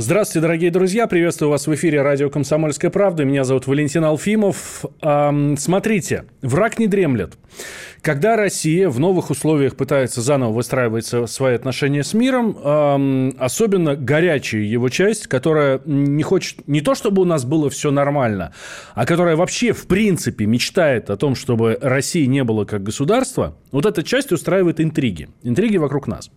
Здравствуйте, дорогие друзья. Приветствую вас в эфире радио «Комсомольская правда». Меня зовут Валентин Алфимов. Смотрите, враг не дремлет. Когда Россия в новых условиях пытается заново выстраивать свои отношения с миром, особенно горячая его часть, которая не хочет не то, чтобы у нас было все нормально, а которая вообще в принципе мечтает о том, чтобы России не было как государства, вот эта часть устраивает интриги. Интриги вокруг нас.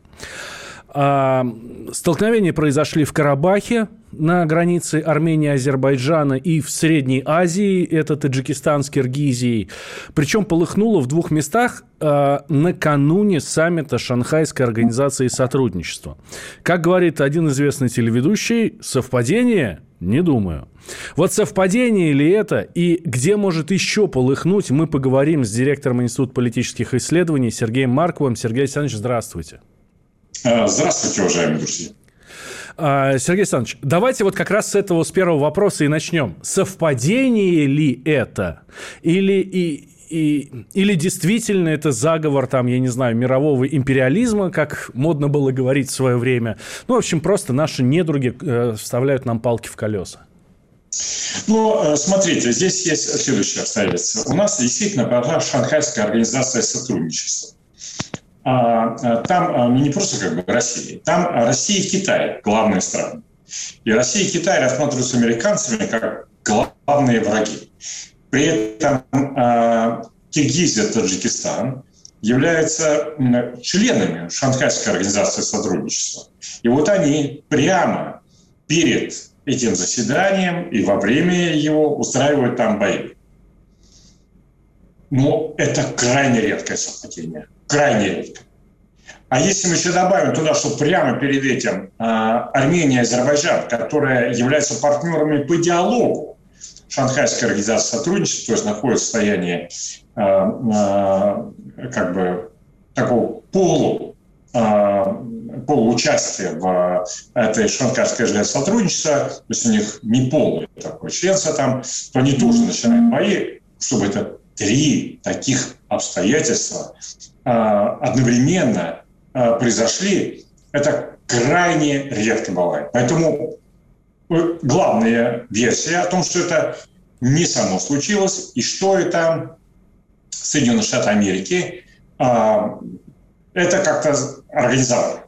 А, столкновения произошли в Карабахе на границе Армении Азербайджана и в Средней Азии, это Таджикистан с Киргизией. Причем полыхнуло в двух местах а, накануне саммита Шанхайской организации сотрудничества. Как говорит один известный телеведущий, совпадение? Не думаю. Вот совпадение ли это и где может еще полыхнуть, мы поговорим с директором Института политических исследований Сергеем Марковым. Сергей Александрович, здравствуйте. Э, здравствуйте, уважаемые друзья. А, Сергей Александрович, давайте вот как раз с этого, с первого вопроса и начнем. Совпадение ли это? Или, и, и, или действительно это заговор, там, я не знаю, мирового империализма, как модно было говорить в свое время? Ну, в общем, просто наши недруги э, вставляют нам палки в колеса. Ну, э, смотрите, здесь есть следующее обстоятельство. У нас действительно прошла Шанхайская организация сотрудничества. А, а, там а, ну, не просто как бы Россия, там Россия и Китай главные страны. И Россия и Китай рассматриваются американцами как главные враги. При этом Киргизия, Таджикистан являются членами Шанхайской организации сотрудничества. И вот они прямо перед этим заседанием и во время его устраивают там бои. Но это крайне редкое совпадение крайне редко. А если мы еще добавим туда, что прямо перед этим э, Армения и Азербайджан, которые являются партнерами по диалогу Шанхайской организации сотрудничества, то есть находятся в состоянии э, э, как бы такого полу, полуучастия в этой Шанхайской организации сотрудничества, то есть у них не полное такое членство там, то они тоже начинают бои, чтобы это три таких обстоятельства а, одновременно а, произошли, это крайне редко бывает. Поэтому э, главная версия о том, что это не само случилось, и что это Соединенные Штаты Америки, а, это как-то организовали.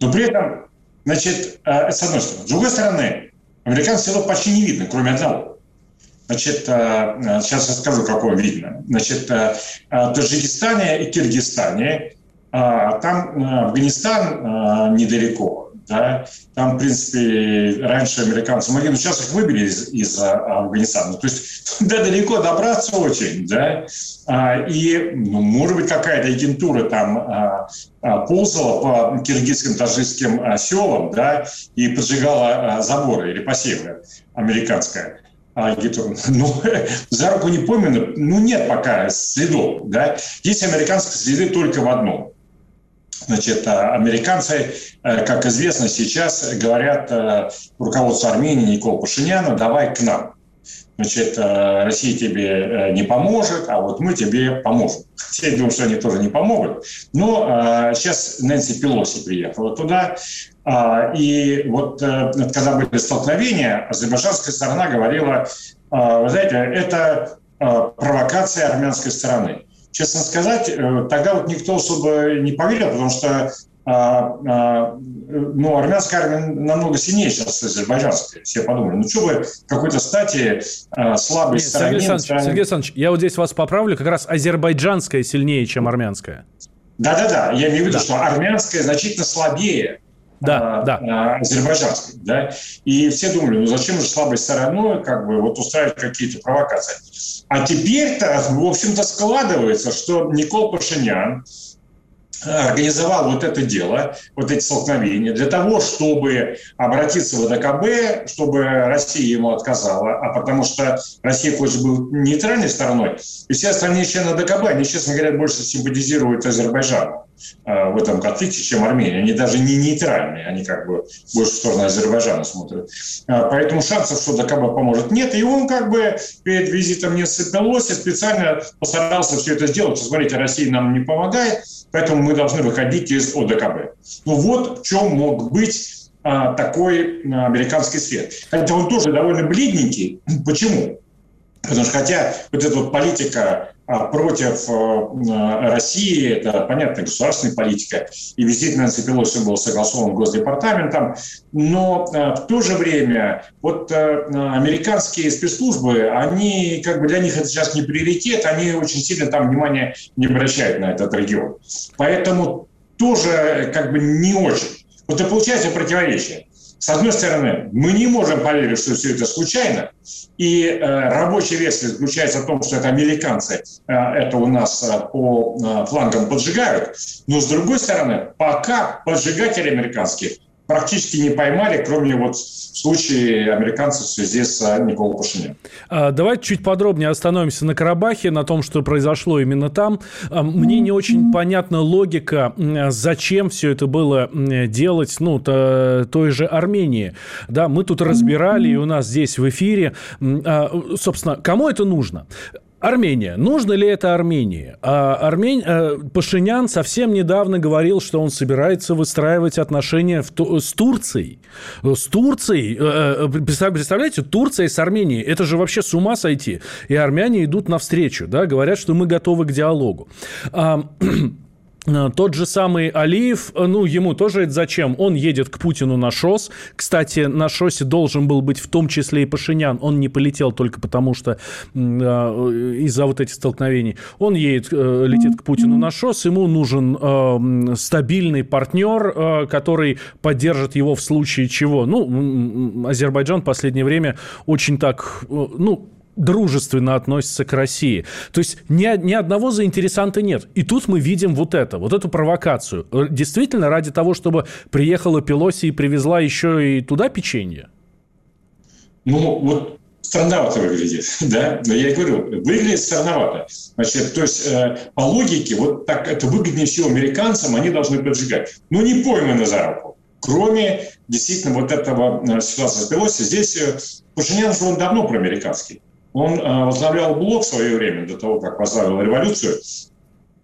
Но при этом, значит, с одной стороны. С другой стороны, американцев почти не видно, кроме одного. Значит, э, э, сейчас я скажу, какое видно. Значит, э, в Таджикистане и Киргизстане, там Афганистан недалеко, да, там, в принципе, раньше американцы могли, но сейчас их выбили из, из Афганистана. То есть туда далеко добраться очень, да, и, ну, может быть, какая-то агентура там ползала по киргизским, таджикским селам, да, и поджигала заборы или посевы американская а, ну, за руку не поймано, ну, нет пока следов, да. Есть американские следы только в одном. Значит, а, американцы, э, как известно сейчас, говорят э, руководству Армении Никола Пашиняна, давай к нам. Значит, э, Россия тебе не поможет, а вот мы тебе поможем. Хотя я думаю, что они тоже не помогут. Но сейчас Нэнси Пелоси приехала туда, и вот э, когда были столкновения, азербайджанская сторона говорила, а, вы знаете, это а, провокация армянской стороны. Честно сказать, э, тогда вот никто особо не поверил, потому что ну, армянская армия намного сильнее сейчас азербайджанская. Все подумали, ну что вы какой-то стати слабой Нет, стороне... Сергей Александрович, стороне... Сергей Александрович, я вот здесь вас поправлю, как раз азербайджанская сильнее, чем армянская. Да-да-да, я имею в виду, да. что армянская значительно слабее да, а, да. А, азербайджанской, да, и все думали, ну зачем же слабой стороной как бы вот устраивать какие-то провокации. А теперь-то, в общем-то, складывается, что Никол Пашинян организовал вот это дело, вот эти столкновения, для того, чтобы обратиться в ВДКБ, чтобы Россия ему отказала, а потому что Россия хоть был нейтральной стороной, и все остальные члены ДКБ, они, честно говоря, больше симпатизируют Азербайджану в этом конфликте, чем Армения. Они даже не нейтральные, они как бы больше в сторону Азербайджана смотрят. Поэтому шансов, что ДКБ поможет, нет. И он как бы перед визитом не Пелоси специально постарался все это сделать. Смотрите, Россия нам не помогает, поэтому мы должны выходить из ОДКБ. Ну вот в чем мог быть а, такой американский свет. Хотя он тоже довольно бледненький. Почему? Потому что хотя вот эта вот политика против э, России, это, понятно, государственная политика, и визит Нэнси Пелоси был согласован Госдепартаментом, но э, в то же время вот э, американские спецслужбы, они, как бы для них это сейчас не приоритет, они очень сильно там внимание не обращают на этот регион. Поэтому тоже как бы не очень. Вот и получается противоречие. С одной стороны, мы не можем поверить, что все это случайно, и э, рабочая версия заключается в том, что это американцы э, это у нас э, по э, флангам поджигают, но с другой стороны, пока поджигатели американские практически не поймали, кроме вот случая американцев в связи с а, Николой Пашиняном. А, давайте чуть подробнее остановимся на Карабахе, на том, что произошло именно там. А, мне не очень понятна логика, зачем все это было делать, ну, то, той же Армении. Да, мы тут разбирали, и у нас здесь в эфире. Собственно, кому это нужно? Армения. Нужно ли это Армении? А, Армень... А, Пашинян совсем недавно говорил, что он собирается выстраивать отношения в... с Турцией. С Турцией. Э, э, представляете, Турция с Арменией. Это же вообще с ума сойти. И армяне идут навстречу, да, говорят, что мы готовы к диалогу. Э, тот же самый Алиев, э, ну, ему тоже это зачем? Он едет к Путину на ШОС. Кстати, на ШОСе должен был быть в том числе и Пашинян. Он не полетел только потому, что э, из-за вот этих столкновений. Он едет, летит к Путину на ШОС. Ему нужен э, стабильный партнер, э, который поддержит его в случае чего. Ну, Азербайджан в последнее время очень так, ну, дружественно относится к России. То есть ни, ни одного заинтересанта нет. И тут мы видим вот это, вот эту провокацию. Э, действительно, ради того, чтобы приехала Пелоси и привезла еще и туда печенье? Ну, вот странновато выглядит, да, я и говорю, выглядит странновато. Значит, то есть э, по логике, вот так это выгоднее всего американцам, они должны поджигать. Ну, не пойманы за руку. Кроме действительно вот этого э, ситуации с Пелоси, здесь э, Пашинян же он давно проамериканский. Он э, возглавлял блок в свое время, до того, как возглавил революцию.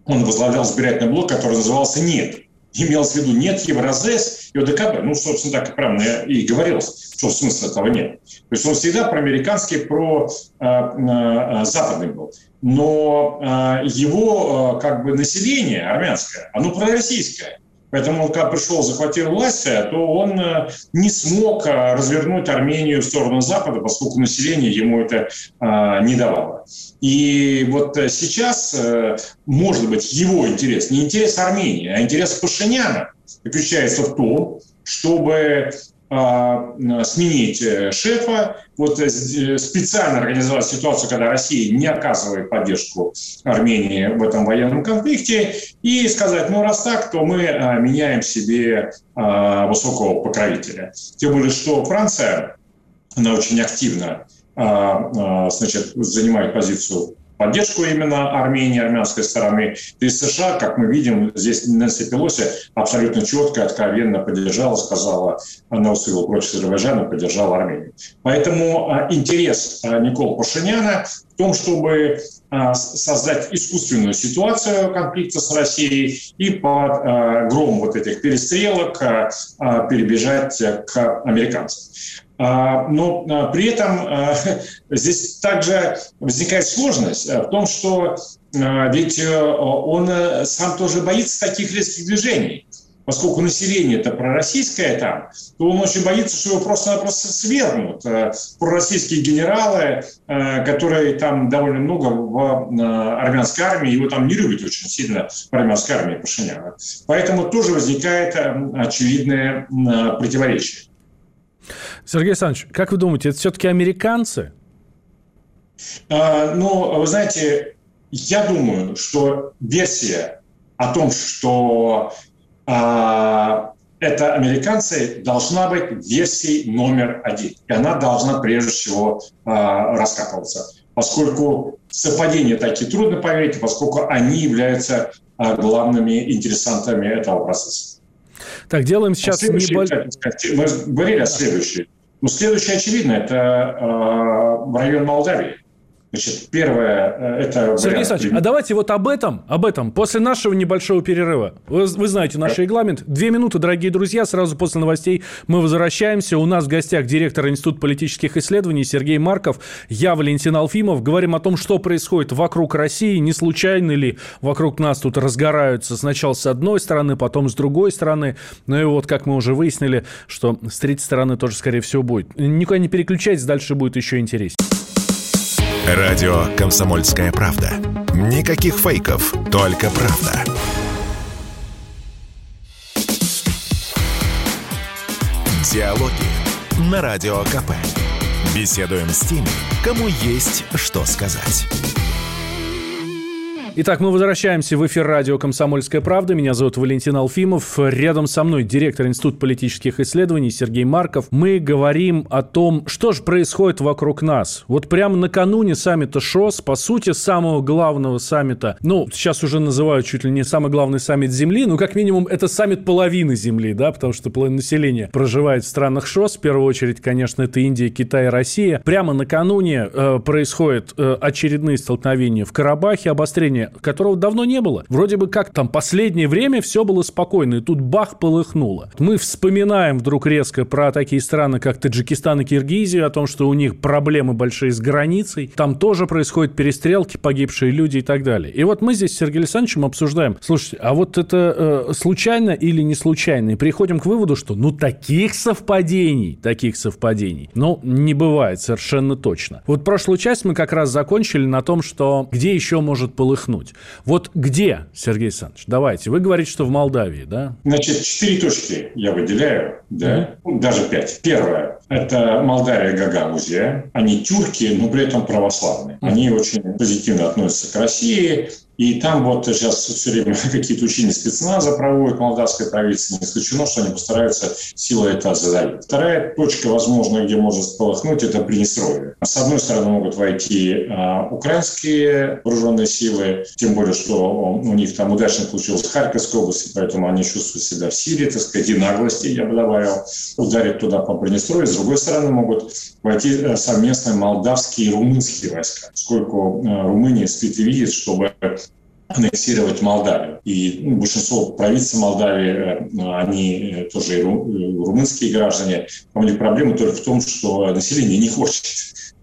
Он возглавлял избирательный блок, который назывался «Нет». Имелось в виду «Нет Евразес» и ОДКБ. Ну, собственно, так и правильно и говорилось, что смысла этого нет. То есть он всегда проамериканский, про э, э, западный был. Но его как бы население армянское, оно пророссийское. Поэтому, когда пришел, захватил власть, то он э, не смог э, развернуть Армению в сторону Запада, поскольку население ему это не давало. И вот э, сейчас, может быть, его интерес, не интерес Армении, а интерес Пашиняна заключается в том, чтобы сменить э, шефа, вот э, э, специально организовать ситуацию, когда Россия не оказывает поддержку Армении в этом военном конфликте, и сказать, ну раз так, то мы а, меняем себе а, высокого покровителя. Тем более, что Франция, она очень активно значит, занимает позицию поддержку именно Армении, армянской стороны. И США, как мы видим, здесь Нэнси Пелоси абсолютно четко, откровенно поддержала, сказала, она усилила против Азербайджана, поддержала Армению. Поэтому а, интерес а, Никола Пашиняна в том, чтобы а, создать искусственную ситуацию конфликта с Россией и под гром вот этих перестрелок перебежать к американцам. А, но а, при этом а, здесь также возникает сложность в том, что ведь э, он э, сам тоже боится таких резких движений. Поскольку население это пророссийское там, то он очень боится, что его просто-напросто свергнут. Э, пророссийские генералы, которые там довольно много в армянской армии, его там не любят очень сильно в армянской армии Пашиняна. Поэтому тоже возникает очевидное противоречие. Сергей Александрович, как вы думаете, это все-таки американцы? А, ну, вы знаете, я думаю, что версия о том, что а, это американцы, должна быть версией номер один. И она должна прежде всего а, раскапываться. Поскольку совпадения такие трудно поверить, поскольку они являются главными интересантами этого процесса. Так, делаем а сейчас небольшой... Мы говорили о следующей. Ну, следующее, очевидно, это э, район Молдавии. Значит, первое э, – это… Сергей Александрович, а давайте вот об этом, об этом, после нашего небольшого перерыва. Вы, вы знаете наш регламент. Две минуты, дорогие друзья, сразу после новостей мы возвращаемся. У нас в гостях директор Института политических исследований Сергей Марков, я Валентин Алфимов. Говорим о том, что происходит вокруг России, не случайно ли вокруг нас тут разгораются сначала с одной стороны, потом с другой стороны. Ну и вот, как мы уже выяснили, что с третьей стороны тоже, скорее всего, будет. Никуда не переключайтесь, дальше будет еще интереснее. Радио «Комсомольская правда». Никаких фейков, только правда. Диалоги на Радио КП. Беседуем с теми, кому есть что сказать. Итак, мы возвращаемся в эфир радио «Комсомольская правда». Меня зовут Валентин Алфимов. Рядом со мной директор Института политических исследований Сергей Марков. Мы говорим о том, что же происходит вокруг нас. Вот прямо накануне саммита ШОС, по сути, самого главного саммита, ну, сейчас уже называют чуть ли не самый главный саммит Земли, ну, как минимум, это саммит половины Земли, да, потому что половина населения проживает в странах ШОС. В первую очередь, конечно, это Индия, Китай, Россия. Прямо накануне э, происходят э, очередные столкновения в Карабахе, обострение которого давно не было. Вроде бы как там последнее время все было спокойно, и тут бах, полыхнуло. Мы вспоминаем вдруг резко про такие страны, как Таджикистан и Киргизию, о том, что у них проблемы большие с границей. Там тоже происходят перестрелки, погибшие люди и так далее. И вот мы здесь с Сергеем Александровичем обсуждаем, слушайте, а вот это э, случайно или не случайно? И приходим к выводу, что ну таких совпадений, таких совпадений, ну не бывает совершенно точно. Вот прошлую часть мы как раз закончили на том, что где еще может полыхнуть отдохнуть. Вот где, Сергей Александрович, давайте. Вы говорите, что в Молдавии, да? Значит, четыре точки я выделяю, да, mm-hmm. даже пять. Первое – это Молдавия, Гагаузия. Они тюрки, но при этом православные. Они очень позитивно относятся к России, и там вот сейчас все время какие-то учения спецназа проводят молдавское правительство. Не исключено, что они постараются силой это задавить. Вторая точка, возможно, где может сполохнуть, это Приднестровье. С одной стороны, могут войти а, украинские вооруженные силы, тем более, что у них там удачно получилось в Харьковской области, поэтому они чувствуют себя в Сирии, так сказать, и наглости, я бы добавил, ударить туда по Приднестровью. С другой стороны, могут войти э, совместные молдавские и румынские войска, поскольку э, Румыния спит и видит, чтобы аннексировать Молдавию. И ну, большинство правительства Молдавии, э, они тоже румынские граждане. У них проблема только в том, что население не хочет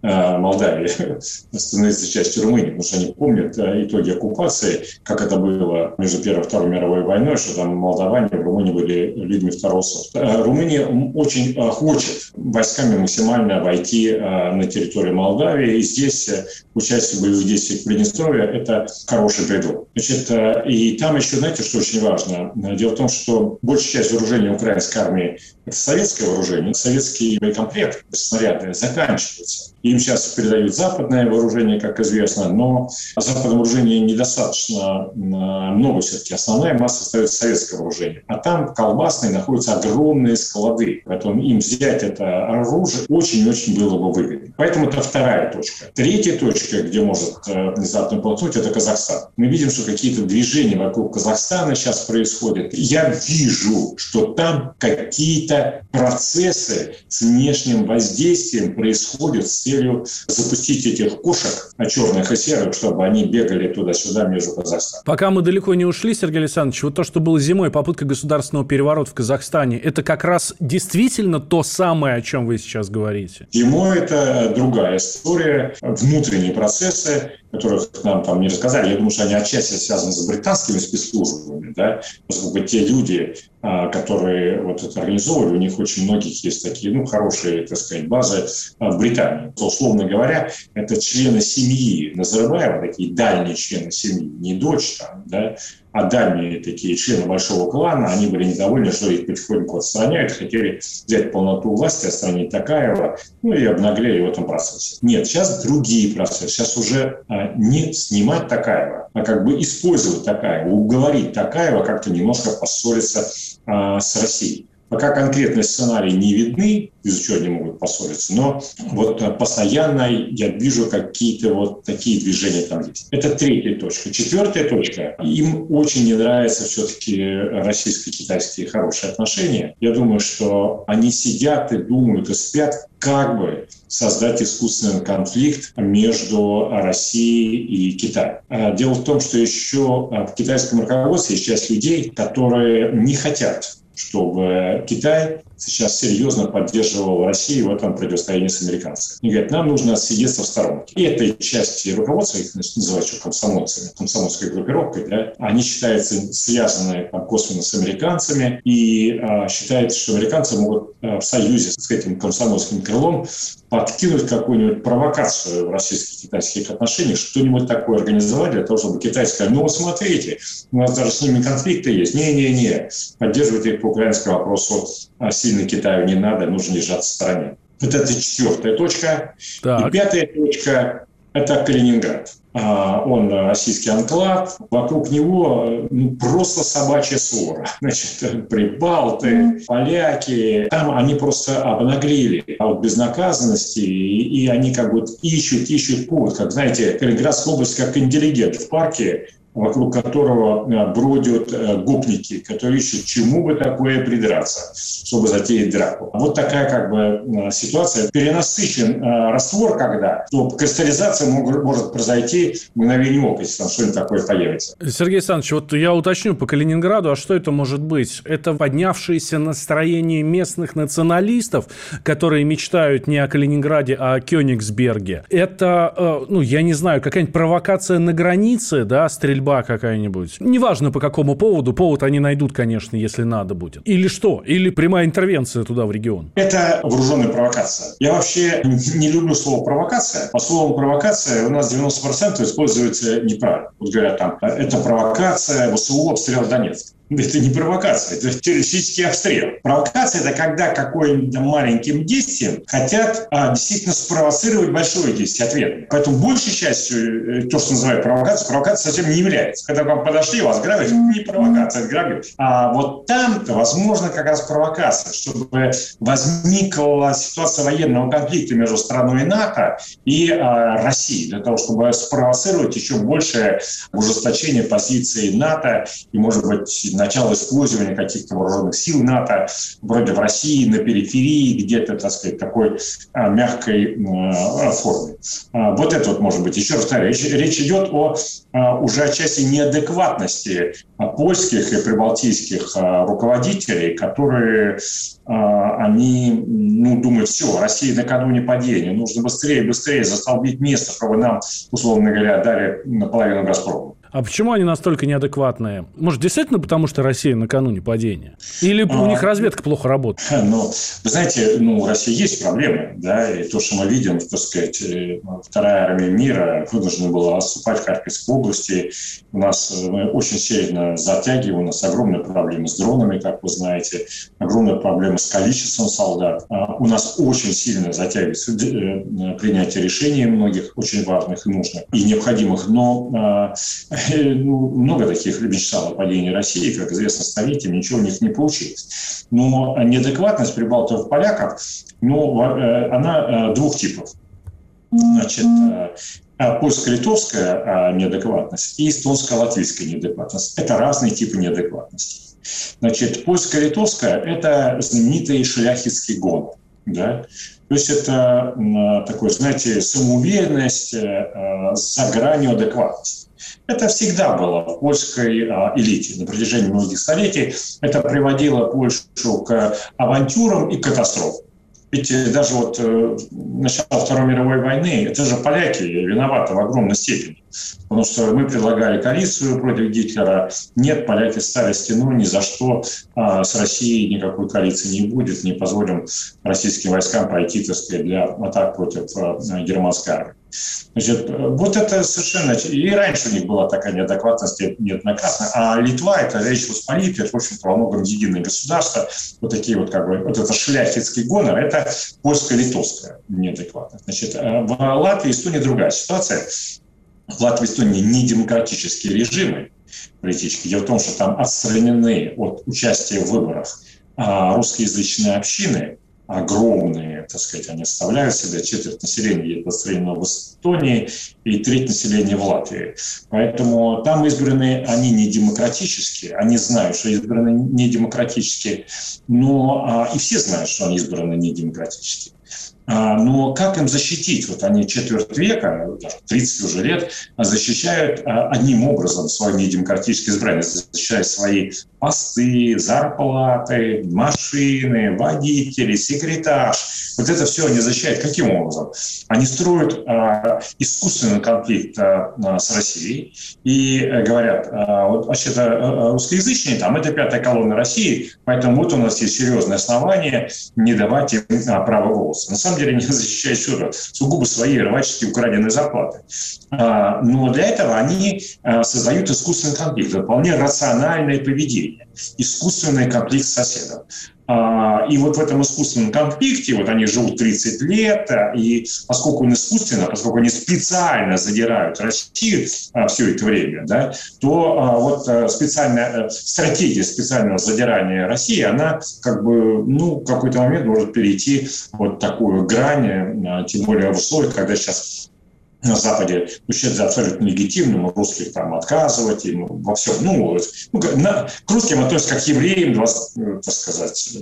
Молдавии становиться частью Румынии, потому что они помнят э, итоги оккупации, как это было между Первой и Второй мировой войной, что там молдаване в Румынии были людьми второго сорта. Э, Румыния очень хочет войсками максимально войти на территорию Молдавии, и здесь участие в боевых действиях в Приднестровье – это хороший предлог. Значит, и там еще, знаете, что очень важно? Дело в том, что большая часть вооружения украинской армии – это советское вооружение, советский боекомплект, снаряды заканчиваются. Им сейчас передают западное вооружение, как известно, но западного вооружения недостаточно много все-таки. Основная масса остается советское вооружение. А там колбасные находятся огромные склады. Поэтому им взять это оружие очень-очень было бы выгодно. Поэтому это вторая точка. Третья точка, где может э, внезапно полкнуть, это Казахстан. Мы видим, что какие-то движения вокруг Казахстана сейчас происходят. Я вижу, что там какие-то процессы с внешним воздействием происходят с целью запустить этих кошек, черных и серых, чтобы они бегали туда-сюда между Казахстаном. Пока мы далеко не ушли, Сергей Александрович, вот то, что было зимой, попытка государственного переворота в Казахстане, это как раз действительно то самое, о чем вы сейчас говорите? Зимой это другая история, внутренние процессы, которых нам там не рассказали. Я думаю, что они отчасти связаны с британскими спецслужбами, да, поскольку те люди, а, которые вот это организовывали, у них очень многих есть такие, ну, хорошие, так сказать, базы а, в Британии. То, условно говоря, это члены семьи Назарбаева, такие дальние члены семьи, не дочь там, да, а дальние такие члены большого клана, они были недовольны, что их потихоньку отстраняют, хотели взять полноту власти, отстранить Такаева, ну и обнаглели в этом процессе. Нет, сейчас другие процессы. Сейчас уже а, не снимать Такаева, а как бы использовать Такаева, уговорить Такаева как-то немножко поссориться а, с Россией. Пока конкретные сценарии не видны, из-за чего они могут поссориться, но вот постоянно я вижу какие-то вот такие движения там есть. Это третья точка. Четвертая точка. Им очень не нравятся все-таки российско-китайские хорошие отношения. Я думаю, что они сидят и думают и спят, как бы создать искусственный конфликт между Россией и Китаем. А дело в том, что еще в китайском руководстве есть часть людей, которые не хотят чтобы Китай сейчас серьезно поддерживал Россию в этом противостоянии с американцами. Они говорят, нам нужно сидеться в сторонке. И этой части руководства, их называют еще комсомольцами, комсомольской группировкой, да, они считаются связаны там, косвенно с американцами и а, считают, что американцы могут а, в союзе с этим комсомольским крылом подкинуть какую-нибудь провокацию в российско-китайских отношениях, что-нибудь такое организовать для того, чтобы Китай сказал, ну смотрите, у нас даже с ними конфликты есть. Не-не-не, поддерживайте по украинскому вопросу а сильно Китаю не надо, нужно держаться в стороне. Вот это четвертая точка. Так. И пятая точка – это Калининград. А, он российский анклав, вокруг него ну, просто собачья свора. Значит, прибалты, поляки, там они просто обнаглели от безнаказанности, и, и они как бы ищут, ищут повод. Как, знаете, Калининградская область как интеллигент в парке, вокруг которого э, бродят э, гопники, которые ищут, чему бы такое придраться, чтобы затеять драку. Вот такая как бы э, ситуация. Перенасыщен раствор, когда, то кристаллизация может произойти в мгновение ока, если там что-нибудь такое появится. Сергей Александрович, вот я уточню по Калининграду, а что это может быть? Это поднявшееся настроение местных националистов, которые мечтают не о Калининграде, а о Кёнигсберге. Это, ну, я не знаю, какая-нибудь провокация на границе, да, стрельба стрельба какая-нибудь. Неважно по какому поводу, повод они найдут, конечно, если надо будет. Или что? Или прямая интервенция туда, в регион? Это вооруженная провокация. Я вообще не люблю слово провокация. По слову провокация у нас 90% используется неправильно. Вот говорят там, это провокация, ВСУ обстрелял Донецк. Это не провокация, это террористический обстрел. Провокация – это когда каким-то маленьким действием хотят а, действительно спровоцировать большое действие, ответ. Поэтому большей частью э, то, что называют провокацией, провокация совсем не является. Когда вам подошли, вас грабят, не провокация, это грабеж. А вот там-то, возможно, как раз провокация, чтобы возникла ситуация военного конфликта между страной НАТО и а, Россией, для того, чтобы спровоцировать еще большее ужесточение позиции НАТО и, может быть, начало использования каких-то вооруженных сил НАТО, вроде в России, на периферии, где-то, так сказать, такой а, мягкой а, форме. А, вот это вот может быть. Еще раз повторяю, речь, речь идет о уже отчасти неадекватности польских и прибалтийских руководителей, которые они ну, думают, все, Россия накануне падения, нужно быстрее, быстрее застолбить место, чтобы нам, условно говоря, дали наполовину «Газпрома». А почему они настолько неадекватные? Может, действительно потому, что Россия накануне падения? Или а, у них разведка плохо работает? Ну, вы знаете, ну, у России есть проблемы, да, и то, что мы видим, так сказать, э, вторая армия мира вынуждена была отступать в Харьковской области. У нас э, мы очень сильно затягиваем, у нас огромные проблемы с дронами, как вы знаете, огромные проблемы с количеством солдат. А у нас очень сильно затягивается э, принятие решений многих очень важных и нужных и необходимых, но а, ну, много таких мечтал о падении России, как известно, столетиями, ничего у них не получилось. Но неадекватность прибалтов поляков, ну, э, она э, двух типов. Значит, э, польско-литовская неадекватность и эстонско-латвийская неадекватность. Это разные типы неадекватности. Значит, польско-литовская – это знаменитый шляхетский гон. Да? То есть это такой, знаете, самоуверенность за гранью адекватности. Это всегда было в польской а, элите на протяжении многих столетий. Это приводило Польшу к авантюрам и катастрофам. Ведь э, даже вот э, начало Второй мировой войны, это же поляки виноваты в огромной степени. Потому что мы предлагали коалицию против Гитлера. Нет, поляки стали стену, ни за что а, с Россией никакой коалиции не будет. Не позволим российским войскам пойти, так сказать, для атак против а, германской армии. Значит, вот это совершенно... И раньше у них была такая неадекватность неоднократно. А Литва – это Речь Посполитая, это, в общем-то, во многом единое государство. Вот такие вот, как бы, вот это шляхетский гонор – это польско-литовская неадекватность. Значит, э, в Латвии и Эстонии другая ситуация. В Латвии и Эстонии не демократические режимы политические. Дело в том, что там отстранены от участия в выборах а, русскоязычные общины, огромные, так сказать, они составляют себя четверть населения построено в Эстонии и треть населения в Латвии. Поэтому там избраны они не демократические, они знают, что избраны не демократические, но а, и все знают, что они избраны не демократически. А, но как им защитить? Вот они четверть века, 30 уже лет, защищают а, одним образом свою недемократическое избрание, защищают свои посты, зарплаты, машины, водители, секретарь. Вот это все они защищают. Каким образом? Они строят э, искусственный конфликт э, с Россией и э, говорят, э, вот вообще-то э, русскоязычные, там, это пятая колонна России, поэтому вот у нас есть серьезное основание не давать им э, право голоса. На самом деле они защищают что сугубо свои рваческие украденные зарплаты. Э, но для этого они э, создают искусственный конфликт, вполне рациональное поведение искусственный конфликт с соседом. А, и вот в этом искусственном конфликте, вот они живут 30 лет, а, и поскольку он искусственно, поскольку они специально задирают Россию а, все это время, да, то вот специальная стратегия специального задирания России, она как бы, ну, в какой-то момент может перейти вот такую грань, тем более в условиях, когда сейчас на Западе считают за абсолютно легитимным русских там отказывать им во всем. Ну, ну на, к русским относятся как евреям, 20, э, так сказать,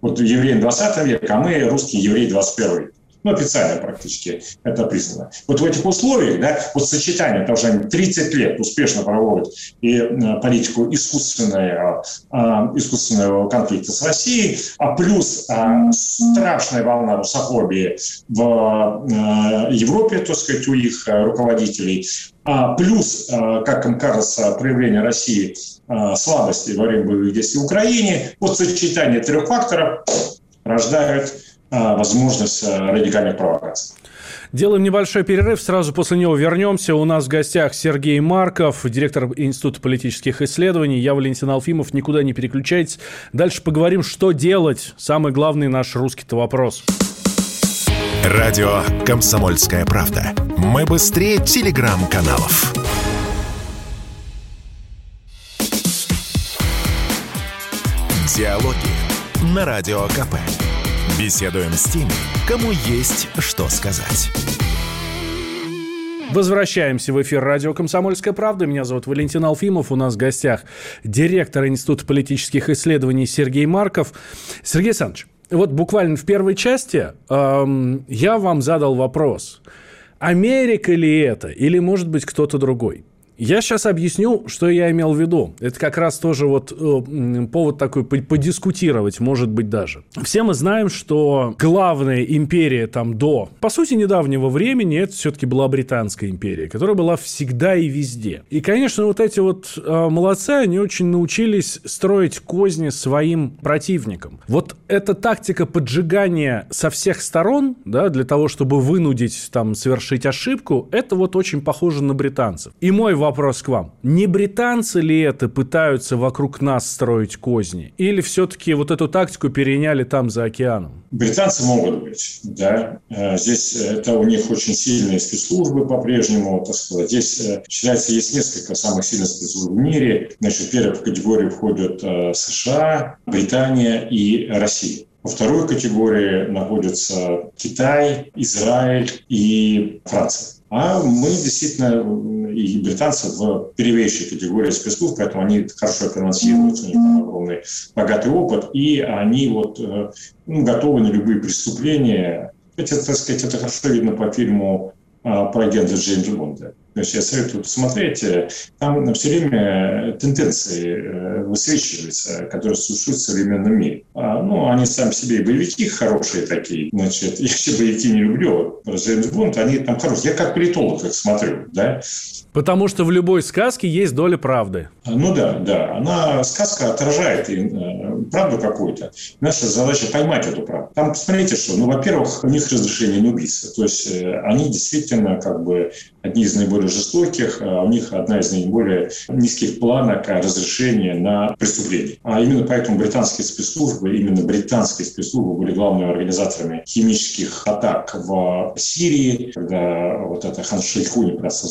вот евреям 20 века, а мы русские евреи 21 века ну, официально практически это признано. Вот в этих условиях, да, вот сочетание, потому что они 30 лет успешно проводят и э, политику искусственного, э, искусственного конфликта с Россией, а плюс э, страшная волна русофобии в Европе, так сказать, у их руководителей, а плюс, как им кажется, проявление России слабости во время боевых действий в Украине, вот сочетание трех факторов рождают возможность а, радикальных провокаций. Делаем небольшой перерыв, сразу после него вернемся. У нас в гостях Сергей Марков, директор Института политических исследований. Я Валентин Алфимов, никуда не переключайтесь. Дальше поговорим, что делать. Самый главный наш русский-то вопрос. Радио «Комсомольская правда». Мы быстрее телеграм-каналов. Диалоги на Радио КП. Беседуем с теми, кому есть что сказать. Возвращаемся в эфир радио «Комсомольская правда». Меня зовут Валентин Алфимов. У нас в гостях директор Института политических исследований Сергей Марков. Сергей Александрович, вот буквально в первой части эм, я вам задал вопрос. Америка ли это? Или, может быть, кто-то другой? Я сейчас объясню, что я имел в виду. Это как раз тоже вот э, повод такой подискутировать, может быть, даже. Все мы знаем, что главная империя там до, по сути, недавнего времени, это все-таки была Британская империя, которая была всегда и везде. И, конечно, вот эти вот э, молодцы, они очень научились строить козни своим противникам. Вот эта тактика поджигания со всех сторон, да, для того, чтобы вынудить там совершить ошибку, это вот очень похоже на британцев. И мой вопрос вопрос к вам. Не британцы ли это пытаются вокруг нас строить козни? Или все-таки вот эту тактику переняли там за океаном? Британцы могут быть, да. Э, здесь это у них очень сильные спецслужбы по-прежнему, так сказать. Здесь э, считается, есть несколько самых сильных спецслужб в мире. Значит, в первую категорию входят э, США, Британия и Россия. Во второй категории находятся Китай, Израиль и Франция. А мы действительно, и британцы в первейшей категории спецслужб, поэтому они хорошо финансируются, у них там огромный богатый опыт, и они вот э, ну, готовы на любые преступления. Это, так сказать, это хорошо видно по фильму а, про агента Джеймса Бонда. То есть я советую посмотреть. Там все время тенденции э, высвечиваются, которые существуют в современном мире. А, ну, они сами себе и боевики хорошие такие. Значит, я вообще боевики не люблю. Про Джеймс Бонд, они там хорошие. Я как политолог их смотрю, да. Потому что в любой сказке есть доля правды. Ну да, да. Она, сказка отражает и, э, правду какую-то. Наша задача поймать эту правду. Там, посмотрите, что, ну, во-первых, у них разрешение не убийства. То есть э, они действительно как бы одни из наиболее жестоких, а у них одна из наиболее низких планок разрешения на преступление. А именно поэтому британские спецслужбы, именно британские спецслужбы были главными организаторами химических атак в Сирии, когда вот это Хан Шейхуни просто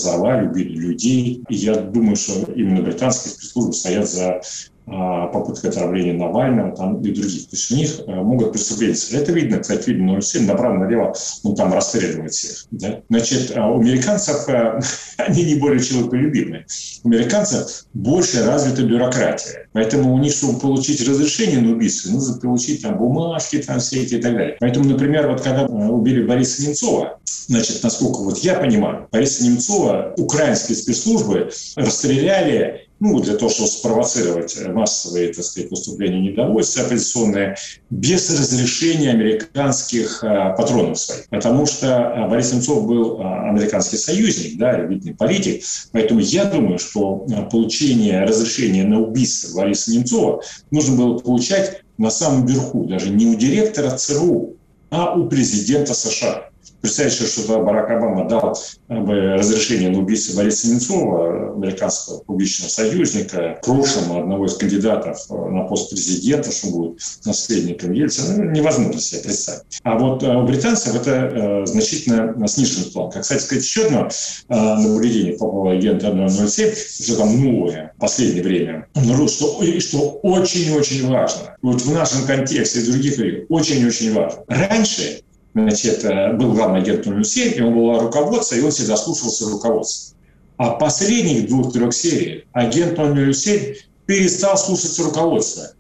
убили людей. И я думаю, что именно британские спецслужбы стоят за а, попытка отравления Навального там, и других. То есть у них а, могут преступления. Это видно, кстати, видно, но все направо-налево он там расстреливает всех. Да? Значит, а у американцев они не более человеколюбимые. У американцев больше развита бюрократия. Поэтому у них, чтобы получить разрешение на убийство, нужно получить там бумажки там все эти и так далее. Поэтому, например, вот когда убили Бориса Немцова, значит, насколько вот я понимаю, Бориса Немцова украинские спецслужбы расстреляли ну, для того, чтобы спровоцировать массовые, так сказать, выступления недовольства оппозиционные, без разрешения американских а, патронов своих. Потому что а, Борис Немцов был американский союзник, да, видный политик. Поэтому я думаю, что получение разрешения на убийство Бориса Немцова нужно было получать на самом верху, даже не у директора ЦРУ, а у президента США. Представьте, что Барак Обама дал э, разрешение на убийство Бориса Немцова, американского публичного союзника, в прошлом одного из кандидатов э, на пост президента, что будет наследником Ельцина, ну, невозможно себе представить. А вот э, у британцев это значительно сниженный план. Как, кстати сказать, еще одно наблюдение по поводу агента 007, что там новое в последнее время, что, что очень-очень важно. Вот в нашем контексте и других очень-очень важно. Раньше значит, был главный агент 007, он был руководство, и он всегда слушался руководства. А последних двух-трех серий агент 007 перестал слушаться руководства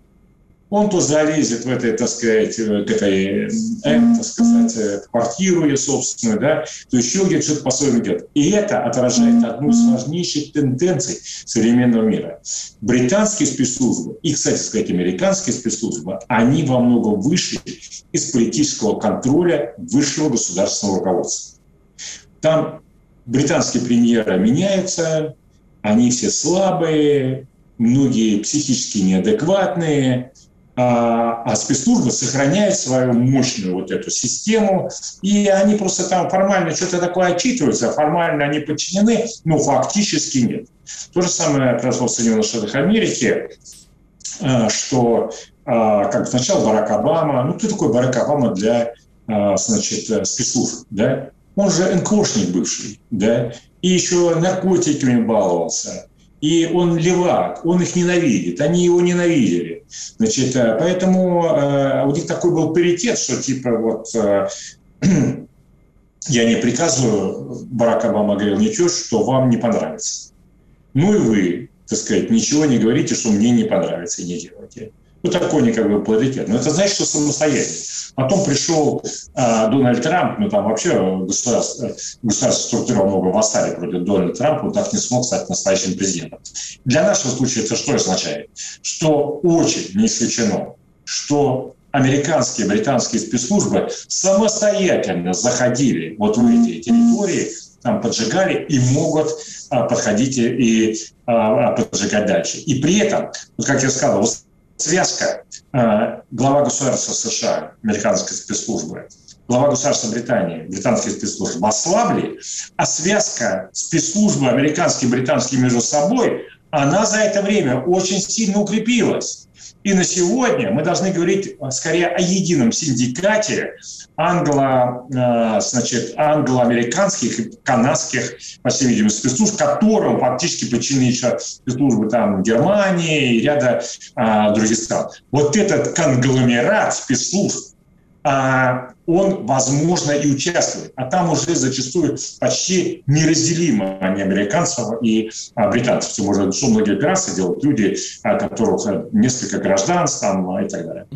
он то залезет в этой, так сказать, к этой, э, так сказать, э, квартиру ее собственную, да, то еще где-то что-то по-своему делает. И это отражает одну из важнейших тенденций современного мира. Британские спецслужбы и, кстати сказать, американские спецслужбы, они во многом вышли из политического контроля высшего государственного руководства. Там британские премьеры меняются, они все слабые, многие психически неадекватные, а, а спецслужбы сохраняют свою мощную вот эту систему, и они просто там формально что-то такое отчитываются, формально они подчинены, но фактически нет. То же самое произошло в Соединенных Штатах Америки, а, что а, как сначала Барак Обама, ну кто такой Барак Обама для значит, спецслужб, да? Он же НКОшник бывший, да? И еще наркотиками баловался, и он левак, он их ненавидит, они его ненавидели. Значит, э, поэтому э, у них такой был паритет, что типа вот э, я не приказываю, Барак Обама говорил, ничего, что вам не понравится. Ну и вы, так сказать, ничего не говорите, что мне не понравится и не делайте. Ну, такой не как бы паритет. Но это значит, что самостоятельно. Потом пришел э, Дональд Трамп, ну там вообще государство, государство структура много восстали против Дональда Трампа, он так не смог стать настоящим президентом. Для нашего случая это что означает? Что очень не исключено, что американские, британские спецслужбы самостоятельно заходили вот в эти территории, там поджигали и могут а, подходить и а, поджигать дальше. И при этом, вот как я сказал, связка. Э, глава государства США, американской спецслужбы, глава государства Британии, британские спецслужбы ослабли, а связка спецслужбы американские и британские между собой, она за это время очень сильно укрепилась. И на сегодня мы должны говорить э, скорее о едином синдикате англо, э, значит, англо-американских и канадских, по всей видимости, спецслужб, которым фактически подчинены еще спецслужбы там, Германии и ряда а, других стран. Вот этот конгломерат спецслужб, а, он, возможно, и участвует. А там уже зачастую почти неразделимо они американцев и а, британцев. Тем более, что многие операции делают люди, а, которых э, несколько гражданств там, и так далее.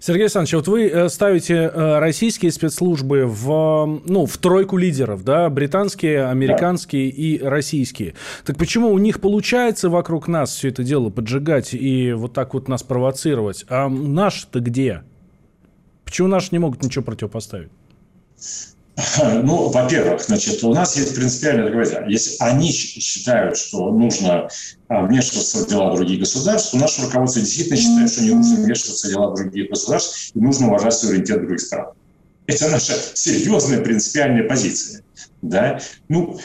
Сергей Александрович, вот вы э, ставите э, российские спецслужбы в, ну, в тройку лидеров, да, британские, американские да. и российские. Так почему у них получается вокруг нас все это дело поджигать и вот так вот нас провоцировать? А наш-то где? Почему наши не могут ничего противопоставить? Ну, во-первых, значит, у нас есть принципиальное договоренность. Если они считают, что нужно а, вмешиваться в дела других государств, то наше руководство действительно считает, что не нужно вмешиваться в дела других государств и нужно уважать суверенитет других стран. Это наша серьезная принципиальная позиция. Да? Ну,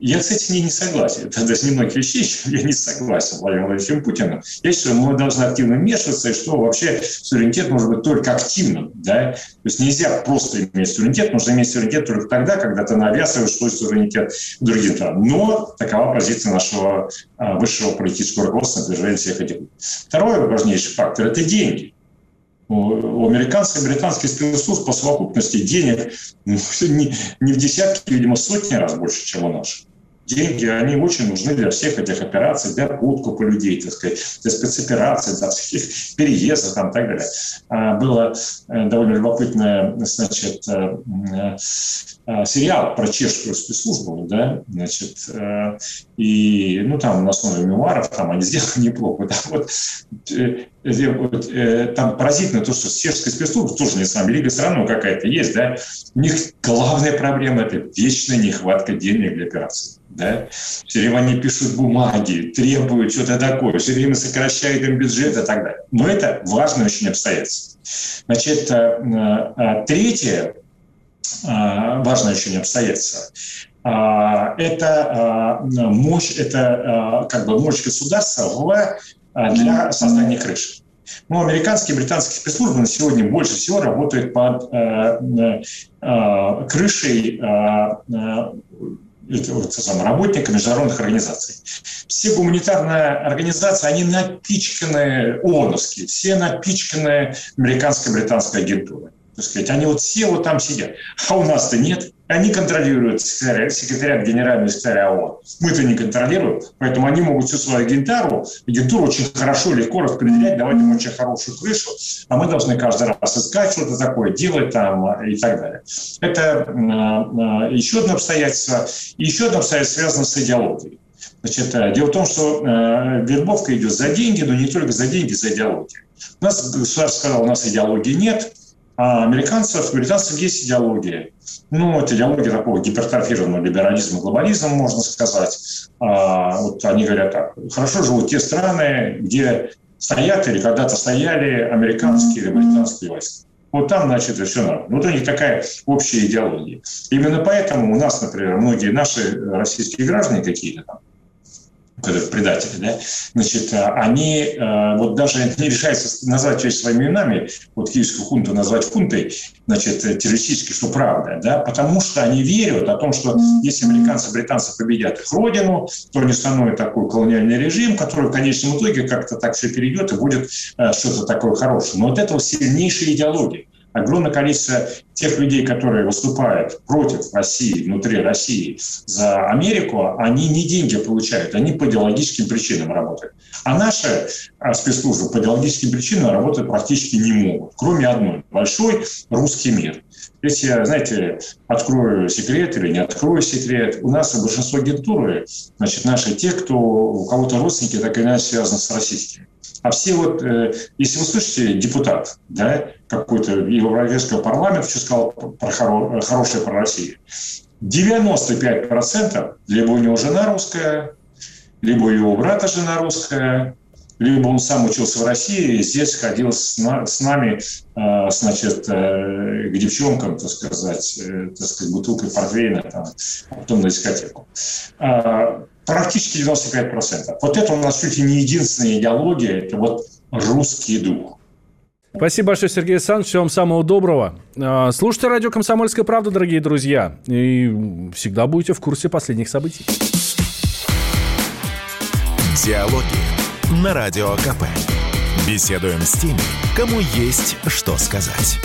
Я с этим не согласен. Это даже не многих вещей, я не согласен с Владимиром Владимировичем Путиным. Я считаю, мы должны активно вмешиваться, и что вообще суверенитет может быть только активным. Да? То есть нельзя просто иметь суверенитет, нужно иметь суверенитет только тогда, когда ты навязываешь свой суверенитет другим странам. Но такова позиция нашего а, высшего политического руководства на протяжении всех этих Второй важнейший фактор – это деньги у американских и британских спецслужб по совокупности денег ну, не, не в десятки, видимо, сотни раз больше, чем у наших деньги, они очень нужны для всех этих операций, для подкупа людей, так сказать, для спецопераций, для всяких переездов там, и так далее. А, было э, довольно любопытное, значит, э, э, сериал про чешскую спецслужбу, да, значит, и, ну, там на основе мемуаров, там они сделали неплохо, да, вот, там поразительно то, что чешская спецслужба тоже не самая Лига все равно какая-то есть, да, у них главная проблема – это вечная нехватка денег для операций да? все время они пишут бумаги, требуют что-то такое, все время сокращают им бюджет и так далее. Но это важное очень обстоятельство. Значит, э, э, третье э, важное очень обстоятельство это мощь, это как бы мощь государства для создания крыши. Ну, американские и британские спецслужбы на сегодня больше всего работают под крышей работника международных организаций. Все гуманитарные организации, они напичканы ООНовские, все напичканы американской британской агентурой. Так сказать, они вот все вот там сидят. А у нас-то нет. Они контролируют секретаря, секретаря генерального секретаря ООН. Мы-то не контролируем, поэтому они могут всю свою агентуру, агентуру очень хорошо, легко распределять, давать им очень хорошую крышу, а мы должны каждый раз искать что-то такое, делать там и так далее. Это э, еще одно обстоятельство. И еще одно обстоятельство связано с идеологией. Значит, э, дело в том, что э, вербовка идет за деньги, но не только за деньги, за идеологию. У нас государство сказало, у нас идеологии нет, а американцев, британцев есть идеология. Ну, это идеология такого гипертрофированного либерализма, глобализма, можно сказать. А, вот они говорят так, хорошо живут те страны, где стоят или когда-то стояли американские или британские войска. Вот там, значит, все нормально. Вот у них такая общая идеология. Именно поэтому у нас, например, многие наши российские граждане какие-то там, предатели, да, значит, они э, вот даже не решаются назвать вещи своими именами, вот киевскую хунту назвать хунтой, значит, террористически, что правда, да, потому что они верят о том, что если американцы, британцы победят их родину, то они становят такой колониальный режим, который в конечном итоге как-то так все перейдет и будет э, что-то такое хорошее. Но вот это сильнейшая идеология огромное количество тех людей, которые выступают против России, внутри России за Америку, они не деньги получают, они по идеологическим причинам работают. А наши а, спецслужбы по идеологическим причинам работать практически не могут, кроме одной – большой русский мир. Если я, знаете, открою секрет или не открою секрет, у нас большинство агентуры, значит, наши те, кто у кого-то родственники так или иначе связаны с российскими. А все вот, э, если вы слышите, депутат, да, какой-то европейского парламента, что сказал про хоро, хорошее про Россию, 95% либо у него жена русская, либо у его брата жена русская, либо он сам учился в России, и здесь ходил с, на, с нами, э, значит, э, к девчонкам, так сказать, э, так сказать, бутылкой портвейна, там, а потом на дискотеку. Э, практически 95%. Вот это у нас чуть ли не единственная идеология, это вот русский дух. Спасибо большое, Сергей Александрович. Всего вам самого доброго. А, слушайте радио «Комсомольская правда», дорогие друзья. И всегда будете в курсе последних событий. Диалоги на Радио КП. Беседуем с теми, кому есть что сказать.